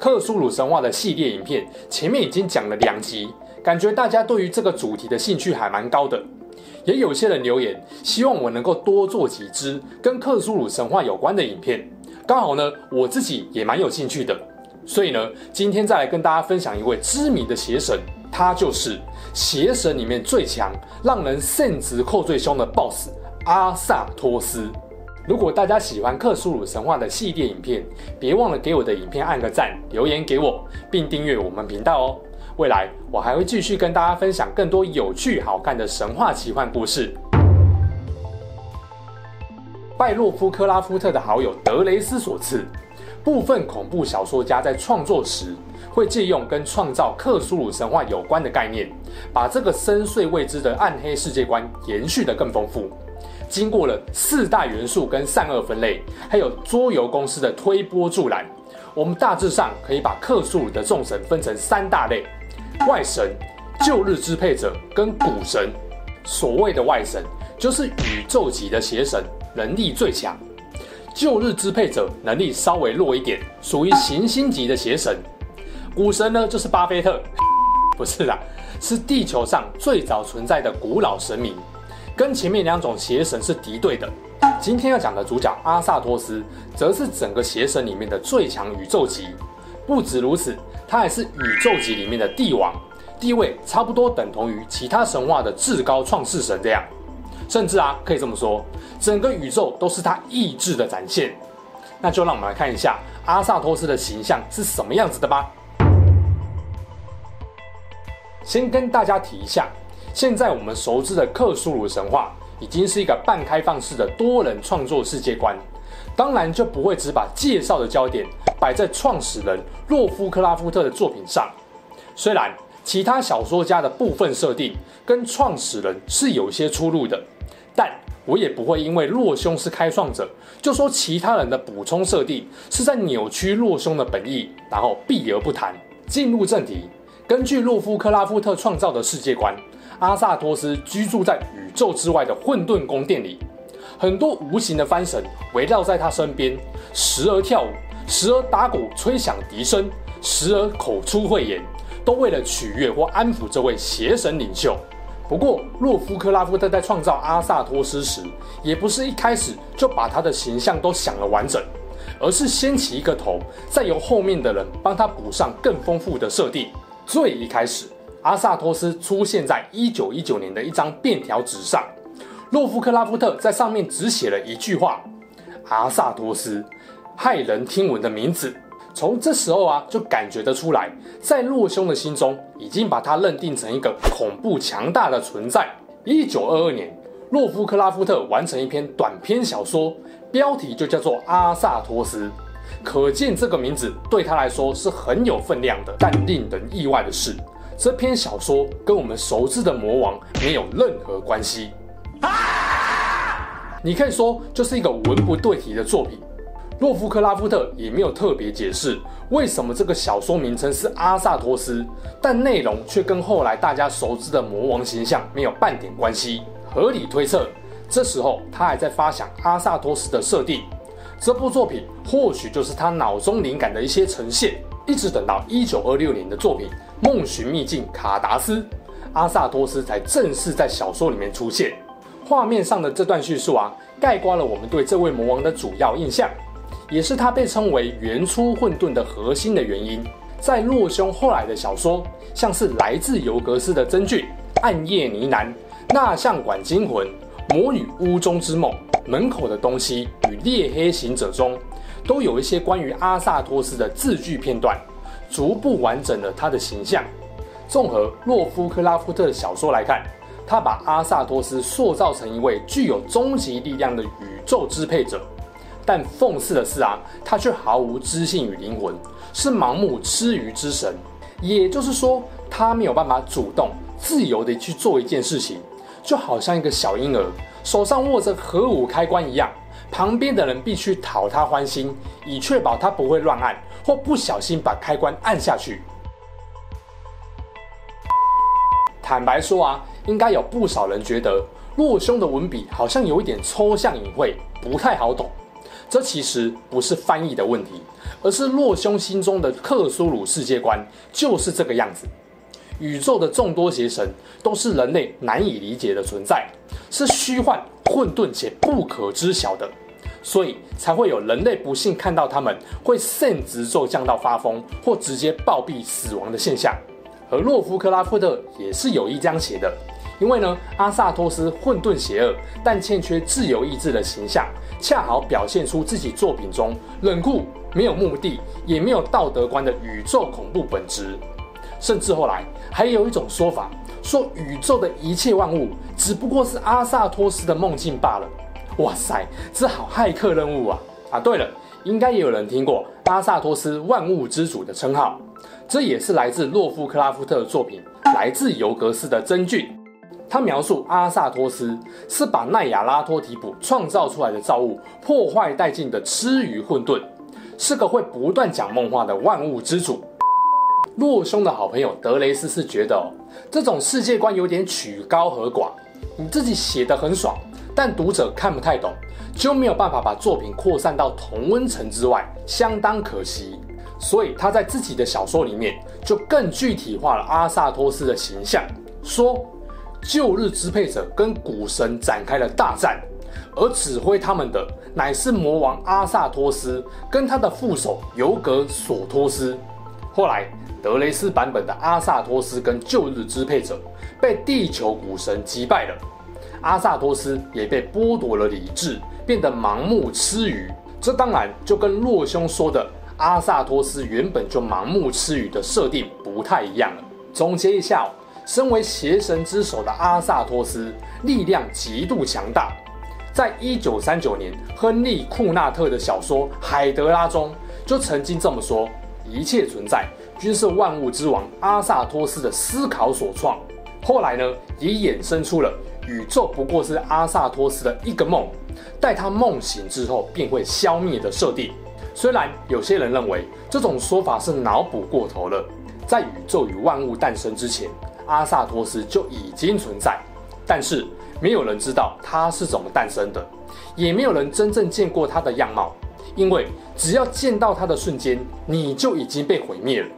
克苏鲁神话的系列影片前面已经讲了两集，感觉大家对于这个主题的兴趣还蛮高的。也有些人留言希望我能够多做几支跟克苏鲁神话有关的影片，刚好呢我自己也蛮有兴趣的，所以呢今天再来跟大家分享一位知名的邪神，他就是邪神里面最强、让人肾值扣最凶的 BOSS 阿萨托斯。如果大家喜欢克苏鲁神话的系列影片，别忘了给我的影片按个赞，留言给我，并订阅我们频道哦。未来我还会继续跟大家分享更多有趣好看的神话奇幻故事。拜洛夫克拉夫特的好友德雷斯所赐，部分恐怖小说家在创作时会借用跟创造克苏鲁神话有关的概念，把这个深邃未知的暗黑世界观延续得更丰富。经过了四大元素跟善恶分类，还有桌游公司的推波助澜，我们大致上可以把克苏鲁的众神分成三大类：外神、旧日支配者跟古神。所谓的外神，就是宇宙级的邪神，能力最强；旧日支配者能力稍微弱一点，属于行星级的邪神；古神呢，就是巴菲特，不是啦，是地球上最早存在的古老神明。跟前面两种邪神是敌对的。今天要讲的主角阿萨托斯，则是整个邪神里面的最强宇宙级。不止如此，他还是宇宙级里面的帝王，地位差不多等同于其他神话的至高创世神这样。甚至啊，可以这么说，整个宇宙都是他意志的展现。那就让我们来看一下阿萨托斯的形象是什么样子的吧。先跟大家提一下。现在我们熟知的克苏鲁神话已经是一个半开放式的多人创作世界观，当然就不会只把介绍的焦点摆在创始人洛夫克拉夫特的作品上。虽然其他小说家的部分设定跟创始人是有些出入的，但我也不会因为洛兄是开创者，就说其他人的补充设定是在扭曲洛兄的本意，然后避而不谈。进入正题，根据洛夫克拉夫特创造的世界观。阿萨托斯居住在宇宙之外的混沌宫殿里，很多无形的番神围绕在他身边，时而跳舞，时而打鼓吹响笛声，时而口出秽言，都为了取悦或安抚这位邪神领袖。不过，洛夫克拉夫特在创造阿萨托斯时，也不是一开始就把他的形象都想了完整，而是先起一个头，再由后面的人帮他补上更丰富的设定。最一开始。阿萨托斯出现在一九一九年的一张便条纸上，洛夫克拉夫特在上面只写了一句话：“阿萨托斯，骇人听闻的名字。”从这时候啊，就感觉得出来，在洛兄的心中，已经把他认定成一个恐怖强大的存在。一九二二年，洛夫克拉夫特完成一篇短篇小说，标题就叫做《阿萨托斯》，可见这个名字对他来说是很有分量的。但令人意外的是，这篇小说跟我们熟知的魔王没有任何关系，你可以说就是一个文不对题的作品。洛夫克拉夫特也没有特别解释为什么这个小说名称是阿萨托斯，但内容却跟后来大家熟知的魔王形象没有半点关系。合理推测，这时候他还在发想阿萨托斯的设定，这部作品或许就是他脑中灵感的一些呈现。一直等到一九二六年的作品《梦寻秘境卡达斯》，阿萨托斯才正式在小说里面出现。画面上的这段叙述啊，概括了我们对这位魔王的主要印象，也是他被称为原初混沌的核心的原因。在洛兄后来的小说，像是来自尤格斯的真菌、暗夜呢喃、蜡像馆惊魂、魔女屋中之梦、门口的东西与猎黑行者中。都有一些关于阿萨托斯的字句片段，逐步完整了他的形象。综合洛夫克拉夫特的小说来看，他把阿萨托斯塑造成一位具有终极力量的宇宙支配者。但讽刺的是啊，他却毫无知性与灵魂，是盲目吃鱼之神。也就是说，他没有办法主动、自由地去做一件事情，就好像一个小婴儿手上握着核武开关一样，旁边的人必须讨他欢心，以确保他不会乱按或不小心把开关按下去。坦白说啊，应该有不少人觉得洛兄的文笔好像有一点抽象隐晦，不太好懂。这其实不是翻译的问题，而是洛兄心中的克苏鲁世界观就是这个样子。宇宙的众多邪神都是人类难以理解的存在，是虚幻、混沌且不可知晓的，所以才会有人类不幸看到他们会圣职咒降到发疯或直接暴毙死亡的现象。而洛夫克拉夫特也是有意这样写的，因为呢，阿萨托斯混沌邪恶但欠缺自由意志的形象。恰好表现出自己作品中冷酷、没有目的、也没有道德观的宇宙恐怖本质。甚至后来还有一种说法，说宇宙的一切万物只不过是阿萨托斯的梦境罢了。哇塞，这好骇客任务啊！啊，对了，应该也有人听过阿萨托斯万物之主的称号，这也是来自洛夫克拉夫特的作品《来自尤格斯的真菌》。他描述阿萨托斯是把奈亚拉托提普创造出来的造物破坏殆尽的吃鱼混沌，是个会不断讲梦话的万物之主。洛兄的好朋友德雷斯是觉得哦，这种世界观有点曲高和寡，你自己写得很爽，但读者看不太懂，就没有办法把作品扩散到同温层之外，相当可惜。所以他在自己的小说里面就更具体化了阿萨托斯的形象，说。旧日支配者跟古神展开了大战，而指挥他们的乃是魔王阿萨托斯跟他的副手尤格索托斯。后来，德雷斯版本的阿萨托斯跟旧日支配者被地球古神击败了，阿萨托斯也被剥夺了理智，变得盲目吃鱼。这当然就跟洛兄说的阿萨托斯原本就盲目吃鱼的设定不太一样了。总结一下。身为邪神之首的阿萨托斯，力量极度强大。在一九三九年，亨利·库纳特的小说《海德拉》中，就曾经这么说：“一切存在均是万物之王阿萨托斯的思考所创。”后来呢，也衍生出了宇宙不过是阿萨托斯的一个梦，待他梦醒之后便会消灭的设定。虽然有些人认为这种说法是脑补过头了，在宇宙与万物诞生之前。阿萨托斯就已经存在，但是没有人知道他是怎么诞生的，也没有人真正见过他的样貌，因为只要见到他的瞬间，你就已经被毁灭了。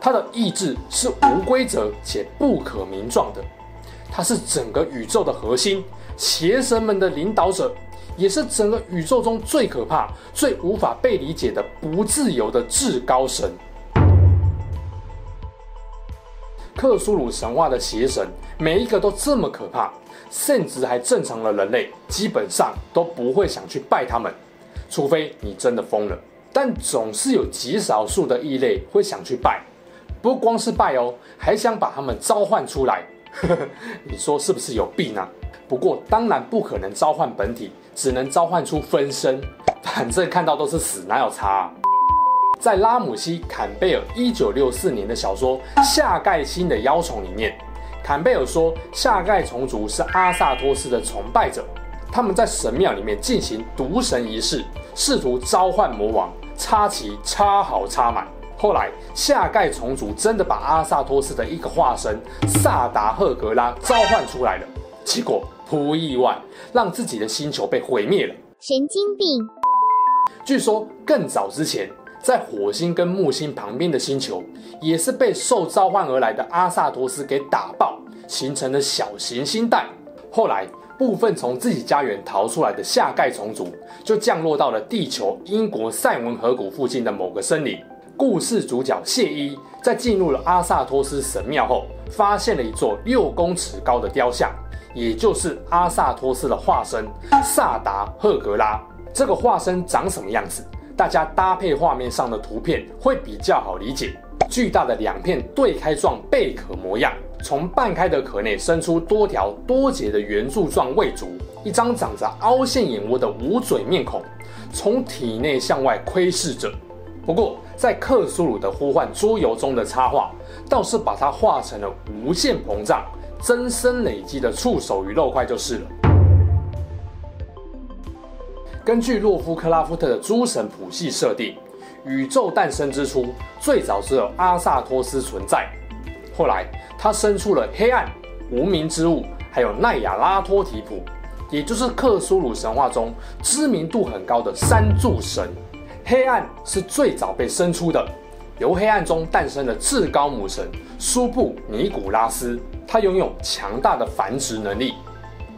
他的意志是无规则且不可名状的，他是整个宇宙的核心，邪神们的领导者，也是整个宇宙中最可怕、最无法被理解的不自由的至高神。克苏鲁神话的邪神，每一个都这么可怕，甚至还正常的人类基本上都不会想去拜他们，除非你真的疯了。但总是有极少数的异类会想去拜，不光是拜哦，还想把他们召唤出来。你说是不是有病啊？不过当然不可能召唤本体，只能召唤出分身，反正看到都是死，哪有差啊？在拉姆西·坎贝尔一九六四年的小说《夏盖星的妖虫》里面，坎贝尔说夏盖虫族是阿萨托斯的崇拜者，他们在神庙里面进行毒神仪式，试图召唤魔王，插旗插好插满。后来夏盖虫族真的把阿萨托斯的一个化身萨达赫格拉召唤出来了，结果不意外，让自己的星球被毁灭了。神经病！据说更早之前。在火星跟木星旁边的星球，也是被受召唤而来的阿萨托斯给打爆，形成了小行星带。后来，部分从自己家园逃出来的夏盖虫族，就降落到了地球英国塞文河谷附近的某个森林。故事主角谢伊在进入了阿萨托斯神庙后，发现了一座六公尺高的雕像，也就是阿萨托斯的化身萨达赫格拉。这个化身长什么样子？大家搭配画面上的图片会比较好理解。巨大的两片对开状贝壳模样，从半开的壳内伸出多条多节的圆柱状胃足，一张长着凹陷眼窝的无嘴面孔，从体内向外窥视着。不过，在克苏鲁的呼唤桌游中的插画，倒是把它画成了无限膨胀、增生累积的触手与肉块就是了。根据洛夫克拉夫特的诸神谱系设定，宇宙诞生之初，最早只有阿萨托斯存在，后来他生出了黑暗、无名之物，还有奈亚拉托提普，也就是克苏鲁神话中知名度很高的三柱神。黑暗是最早被生出的，由黑暗中诞生的至高母神苏布尼古拉斯，他拥有强大的繁殖能力。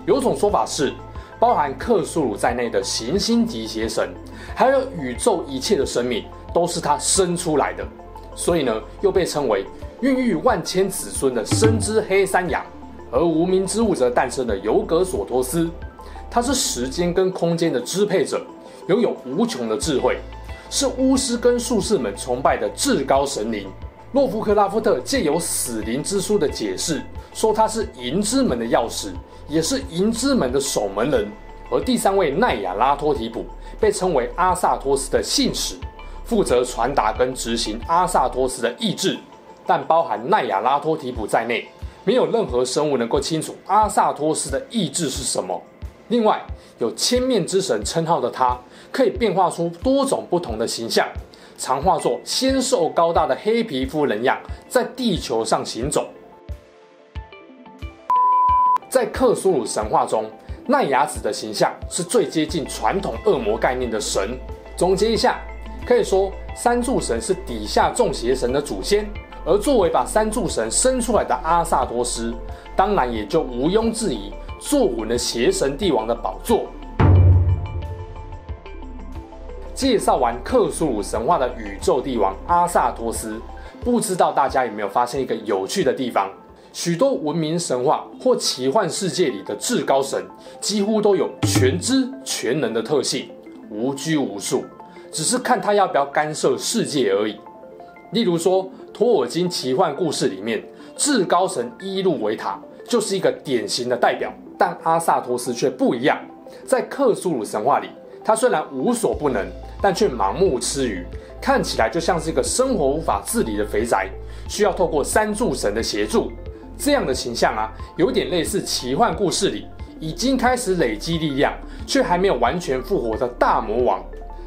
有种说法是，包含克苏鲁在内的行星级邪神，还有宇宙一切的生命，都是他生出来的。所以呢，又被称为孕育万千子孙的生之黑山羊。而无名之物则诞生的尤格索托斯，他是时间跟空间的支配者，拥有无穷的智慧。是巫师跟术士们崇拜的至高神灵。洛夫克拉夫特借由死灵之书的解释，说他是银之门的钥匙，也是银之门的守门人。而第三位奈亚拉托提普被称为阿萨托斯的信使，负责传达跟执行阿萨托斯的意志。但包含奈亚拉托提普在内，没有任何生物能够清楚阿萨托斯的意志是什么。另外，有千面之神称号的他。可以变化出多种不同的形象，常化作纤瘦高大的黑皮肤人样，在地球上行走。在克苏鲁神话中，奈亚子的形象是最接近传统恶魔概念的神。总结一下，可以说三柱神是底下众邪神的祖先，而作为把三柱神生出来的阿萨托斯，当然也就毋庸置疑坐稳了邪神帝王的宝座。介绍完克苏鲁神话的宇宙帝王阿萨托斯，不知道大家有没有发现一个有趣的地方？许多文明神话或奇幻世界里的至高神，几乎都有全知全能的特性，无拘无束，只是看他要不要干涉世界而已。例如说，托尔金奇幻故事里面，至高神伊路维塔就是一个典型的代表，但阿萨托斯却不一样。在克苏鲁神话里，他虽然无所不能。但却盲目吃鱼，看起来就像是一个生活无法自理的肥宅，需要透过三柱神的协助。这样的形象啊，有点类似奇幻故事里已经开始累积力量，却还没有完全复活的大魔王。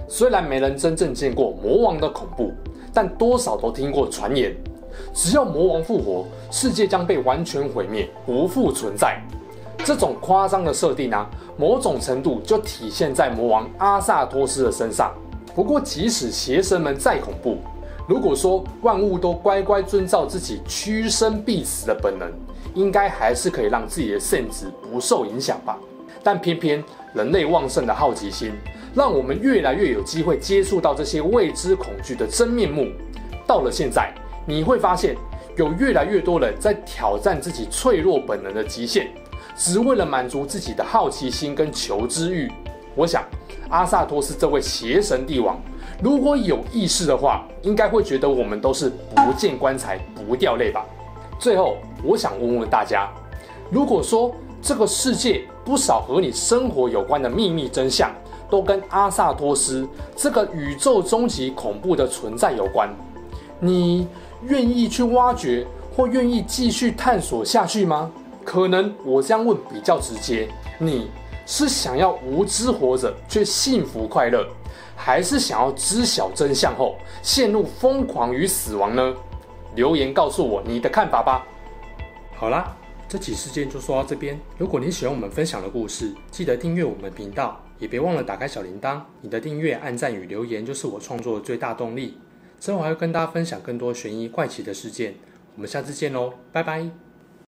虽然没人真正见过魔王的恐怖，但多少都听过传言，只要魔王复活，世界将被完全毁灭，不复存在。这种夸张的设定啊，某种程度就体现在魔王阿萨托斯的身上。不过，即使邪神们再恐怖，如果说万物都乖乖遵照自己趋生必死的本能，应该还是可以让自己的圣旨不受影响吧。但偏偏人类旺盛的好奇心，让我们越来越有机会接触到这些未知恐惧的真面目。到了现在，你会发现有越来越多人在挑战自己脆弱本能的极限，只为了满足自己的好奇心跟求知欲。我想。阿萨托斯这位邪神帝王，如果有意识的话，应该会觉得我们都是不见棺材不掉泪吧。最后，我想问问大家，如果说这个世界不少和你生活有关的秘密真相，都跟阿萨托斯这个宇宙终极恐怖的存在有关，你愿意去挖掘或愿意继续探索下去吗？可能我这样问比较直接，你。是想要无知活着却幸福快乐，还是想要知晓真相后陷入疯狂与死亡呢？留言告诉我你的看法吧。好啦，这期事件就说到这边。如果你喜欢我们分享的故事，记得订阅我们频道，也别忘了打开小铃铛。你的订阅、按赞与留言就是我创作的最大动力。之后还会跟大家分享更多悬疑怪奇的事件。我们下次见喽，拜拜。